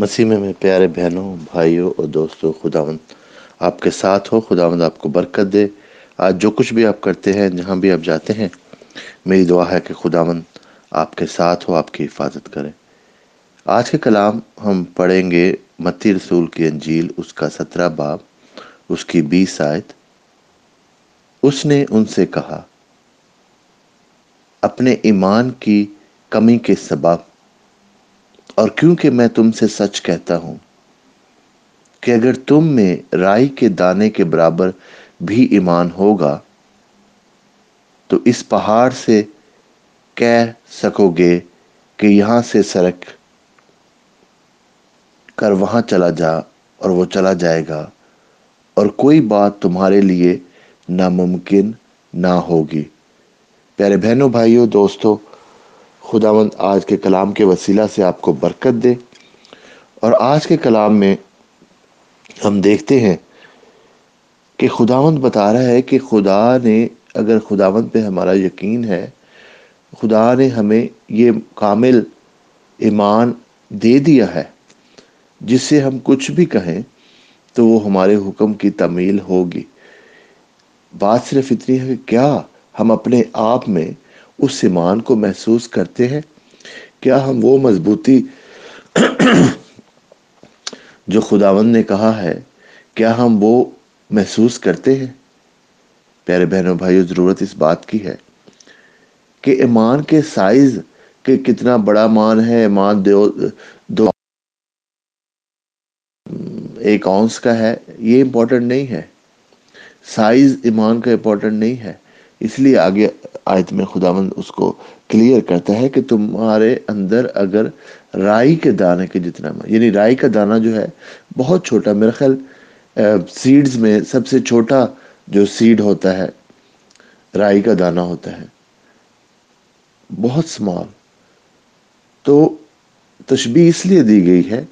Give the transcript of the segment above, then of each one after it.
مسیح میں پیارے بہنوں، بھائیوں اور دوستوں، خداوند آپ کے ساتھ ہو خداوند آپ کو برکت دے۔ آج جو کچھ بھی آپ کرتے ہیں، جہاں بھی آپ جاتے ہیں، میری دعا ہے کہ خداوند آپ کے ساتھ ہو، آپ کی حفاظت کرے۔ آج کے کلام ہم پڑھیں گے متی رسول کی انجیل، اس کا سترہ باب، اس کی بیس آیت۔ اس نے ان سے کہا، اپنے ایمان کی کمی کے سبب اور کیونکہ میں تم سے سچ کہتا ہوں کہ اگر تم میں رائی کے دانے کے برابر بھی ایمان ہوگا، تو اس پہاڑ سے کہہ سکو گے کہ یہاں سے سرک کر وہاں چلا جا اور وہ چلا جائے گا، اور کوئی بات تمہارے لیے ناممکن نہ ہوگی۔ پیارے بہنوں، بھائیوں، دوستوں خداوند آج کے کلام کے وسیلہ سے آپ کو برکت دے۔ اور آج کے کلام میں ہم دیکھتے ہیں کہ خداوند بتا رہا ہے کہ خدا نے، اگر خداوند پہ ہمارا یقین ہے، خدا نے ہمیں یہ کامل ایمان دے دیا ہے۔ جس سے ہم کچھ بھی کہیں تو وہ ہمارے حکم کی تمیل ہوگی۔ بات صرف اتنی ہے کہ کیا ہم اپنے آپ میں اس ایمان کو محسوس کرتے ہیں، کیا ہم وہ مضبوطی جو خداون نے کہا ہے، کیا ہم وہ محسوس کرتے ہیں؟ پیارے بہنوں بھائیوں ضرورت اس بات کی ہے کہ ایمان کے سائز کہ کتنا بڑا مان ہے، ایمان دو دو، ایک آؤنس کا ہے، یہ امپورٹنٹ نہیں ہے۔ سائز ایمان کا امپورٹنٹ نہیں ہے۔ اس لیے آگے آیت میں خداوند اس کو کلیئر کرتا ہے کہ تمہارے اندر اگر رائی کے دانے کے جتنا یعنی رائی کا دانہ جو ہے بہت چھوٹا، میرا خیال سیڈز میں سب سے چھوٹا جو سیڈ ہوتا ہے، رائی کا دانہ ہوتا ہے، بہت سمال تو تشبیح اس لیے دی گئی ہے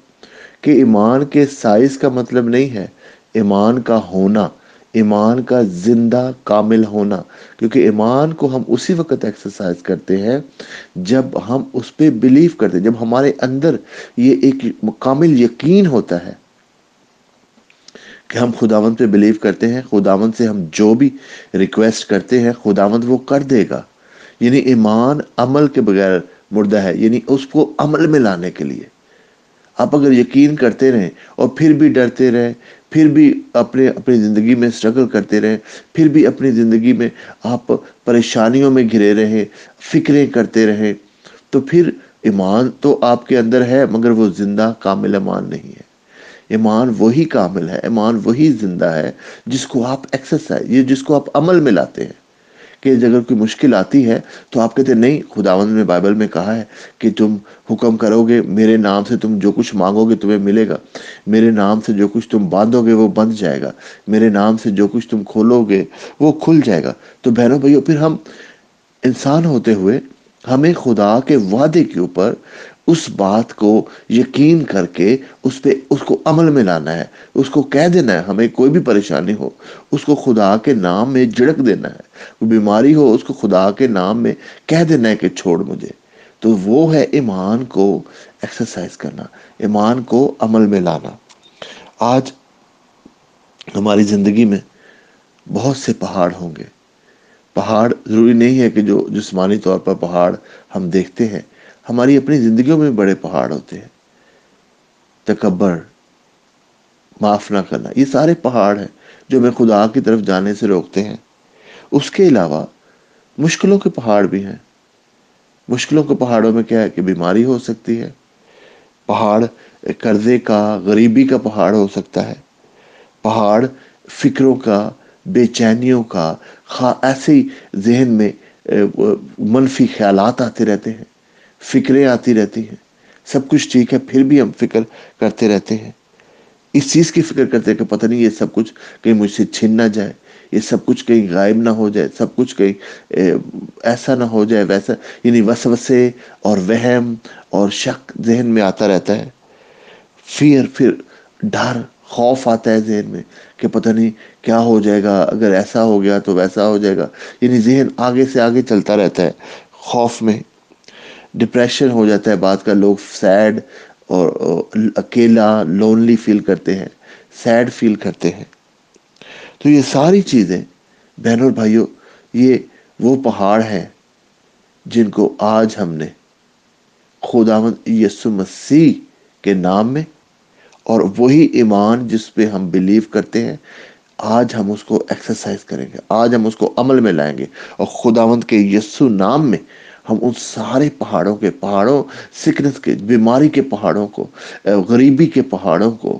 کہ ایمان کے سائز کا مطلب نہیں ہے، ایمان کا ہونا۔ ایمان کا زندہ کامل ہونا۔ کیونکہ ایمان کو ہم اسی وقت ایکسرسائز کرتے ہیں جب ہم اس پہ بلیف کرتے ہیں، جب ہمارے اندر یہ ایک کامل یقین ہوتا ہے کہ ہم خداوند پہ بلیو کرتے ہیں، خداوند سے ہم جو بھی ریکویسٹ کرتے ہیں، خداوند وہ کر دے گا۔ یعنی ایمان عمل کے بغیر مردہ ہے یعنی اس کو عمل میں لانے کے لیے۔ آپ اگر یقین کرتے رہیں اور پھر بھی ڈرتے رہیں پھر بھی اپنے اپنی زندگی میں سٹرگل کرتے رہیں، پھر بھی اپنی زندگی میں آپ پریشانیوں میں گھرے رہیں، فکریں کرتے رہیں۔ تو پھر ایمان تو آپ کے اندر ہے، مگر وہ زندہ کامل ایمان نہیں ہے۔ ایمان وہی کامل ہے، ایمان وہی زندہ ہے جس کو آپ ایکسرسائز یہ جس کو آپ عمل میں لاتے ہیں۔ کہ اگر کوئی مشکل آتی ہے تو آپ کہتے ہیں، نہیں، خداوند نے بائبل میں کہا ہے کہ تم حکم کرو گے میرے نام سے تم جو کچھ مانگو گے تمہیں ملے گا۔ میرے نام سے جو کچھ تم باندھو گے وہ بند جائے گا۔ میرے نام سے جو کچھ تم کھولو گے وہ کھل جائے گا۔ تو بہنوں بھائیوں پھر ہم انسان ہوتے ہوئے ہمیں خدا کے وعدے کے اوپر اس بات کو یقین کر کے اس پہ اس کو عمل میں لانا ہے، اس کو کہہ دینا ہے، ہمیں کوئی بھی پریشانی ہو، اس کو خدا کے نام میں جڑک دینا ہے۔ کوئی بیماری ہو، اس کو خدا کے نام میں کہہ دینا ہے کہ چھوڑ مجھے۔ تو وہ ہے ایمان کو ایکسرسائز کرنا، ایمان کو عمل میں لانا۔ آج ہماری زندگی میں بہت سے پہاڑ ہوں گے۔ پہاڑ ضروری نہیں ہے کہ جو جسمانی طور پر پہاڑ ہم دیکھتے ہیں۔ ہماری اپنی زندگیوں میں بڑے پہاڑ ہوتے ہیں۔ تکبر، معاف نہ کرنا، یہ سارے پہاڑ ہیں جو میں خدا کی طرف جانے سے روکتے ہیں۔ اس کے علاوہ مشکلوں کے پہاڑ بھی ہیں۔ مشکلوں کے پہاڑوں میں کیا ہے کہ بیماری ہو سکتی ہے۔ پہاڑ قرضے کا، غریبی کا پہاڑ ہو سکتا ہے۔ پہاڑ فکروں کا، بے چینیوں کا ایسے ہی ذہن میں منفی خیالات آتے رہتے ہیں۔ فکریں آتی رہتی ہیں۔ سب کچھ ٹھیک ہے، پھر بھی ہم فکر کرتے رہتے ہیں۔ اس چیز کی فکر کرتے ہیں کہ پتہ نہیں یہ سب کچھ کہیں مجھ سے چھن نہ جائے، یہ سب کچھ کہیں غائب نہ ہو جائے، سب کچھ کہیں ایسا نہ ہو جائے، ویسا یعنی وسوسے اور وہم اور شک ذہن میں آتا رہتا ہے۔ فیر پھر ڈر، خوف آتا ہے ذہن میں کہ پتہ نہیں کیا ہو جائے گا، اگر ایسا ہو گیا تو ویسا ہو جائے گا۔ یعنی ذہن آگے سے آگے چلتا رہتا ہے، خوف میں۔ ڈپریشن ہو جاتا ہے بات کا لوگ سیڈ اور اکیلا لونلی فیل کرتے ہیں سیڈ فیل کرتے ہیں۔ تو یہ ساری چیزیں بہن اور بھائیوں، یہ وہ پہاڑ ہیں جن کو آج ہم نے خداوند یسو مسیح کے نام میں اور وہی ایمان جس پہ ہم بلیو کرتے ہیں، آج ہم اس کو ایکسرسائز کریں گے، آج ہم اس کو عمل میں لائیں گے۔ اور خداوند کے یسو نام میں ہم ان سارے پہاڑوں کے پہاڑوں سکنس کے، بیماری کے پہاڑوں کو غریبی کے پہاڑوں کو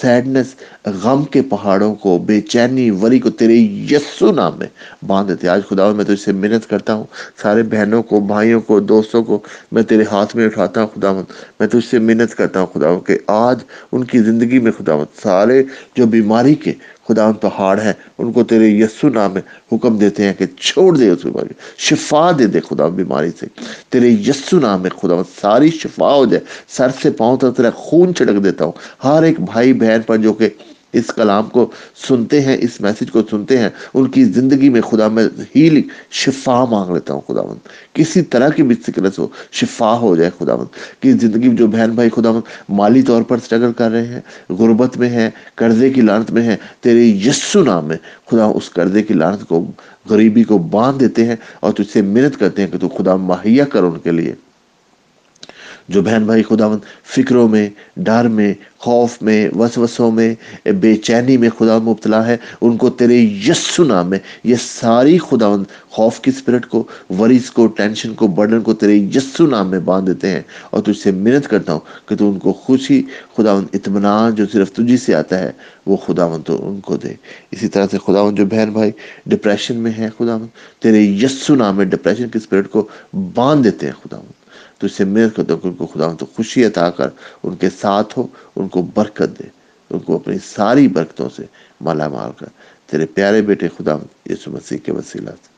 سیڈنس غم کے پہاڑوں کو، بے چینی وری کو تیرے یسو نام میں باندھ دیتے آج خدا میں تو اس سے محنت کرتا ہوں۔ سارے بہنوں کو، بھائیوں کو، دوستوں کو میں تیرے ہاتھ میں اٹھاتا ہوں۔ خدا میں تو اس سے محنت کرتا ہوں۔ خدا کہ آج ان کی زندگی میں خدا سارے جو بیماری کے خدا پہاڑ ہے ان کو تیرے یسو نام میں حکم دیتے ہیں کہ چھوڑ دے اس بیماری شفا دے دے خدا بیماری سے۔ تیرے یسو نام میں خدا ساری شفا ہو جائے، سر سے پاؤں تک تیرا خون چھڑک دیتا ہوں۔ ہر ایک بھائی بہن پر جو کہ اس کلام کو سنتے ہیں، اس میسج کو سنتے ہیں، ان کی زندگی میں خدا میں ہیلنگ شفا مانگ لیتا ہوں خدا مند کسی طرح کی بھی سکنس ہو، شفا ہو جائے خدا مند کہ زندگی میں جو بہن بھائی خدا مند مالی طور پر سٹرگل کر رہے ہیں، غربت میں ہیں، قرضے کی لانت میں ہیں، تیرے یسو نام میں خدا اس قرضے کی لانت کو، غریبی کو باندھ دیتے ہیں اور تجھ سے محنت کرتے ہیں کہ تو خدا مہیا کر ان کے لیے۔ جو بہن بھائی خداوند فکروں میں، ڈر میں، خوف میں، وسوسوں میں، بے چینی میں خدا مبتلا ہے، ان کو تیرے یسو نام میں، یہ ساری خداوند خوف کی اسپرٹ کو وریز کو، ٹینشن کو، برڈن کو تیرے یسو نام میں باندھ دیتے ہیں۔ اور تجھ سے محنت کرتا ہوں کہ تو ان کو خوشی، خداوند اطمینان جو صرف تجھی سے آتا ہے، وہ خداوند تو ان کو دے۔ اسی طرح سے خداوند جو بہن بھائی ڈپریشن میں ہے خداوند، تیرے یسو نام میں ڈپریشن کی اسپرٹ کو باندھ دیتے ہیں خداوند۔ تو اس سے محنت کر ہوں کہ ان کو خدا تو خوشی عطا کر، ان کے ساتھ ہو، ان کو برکت دے، ان کو اپنی ساری برکتوں سے مالا مال کر۔ تیرے پیارے بیٹے خدا یسو مسیح کے وسیلہ سے۔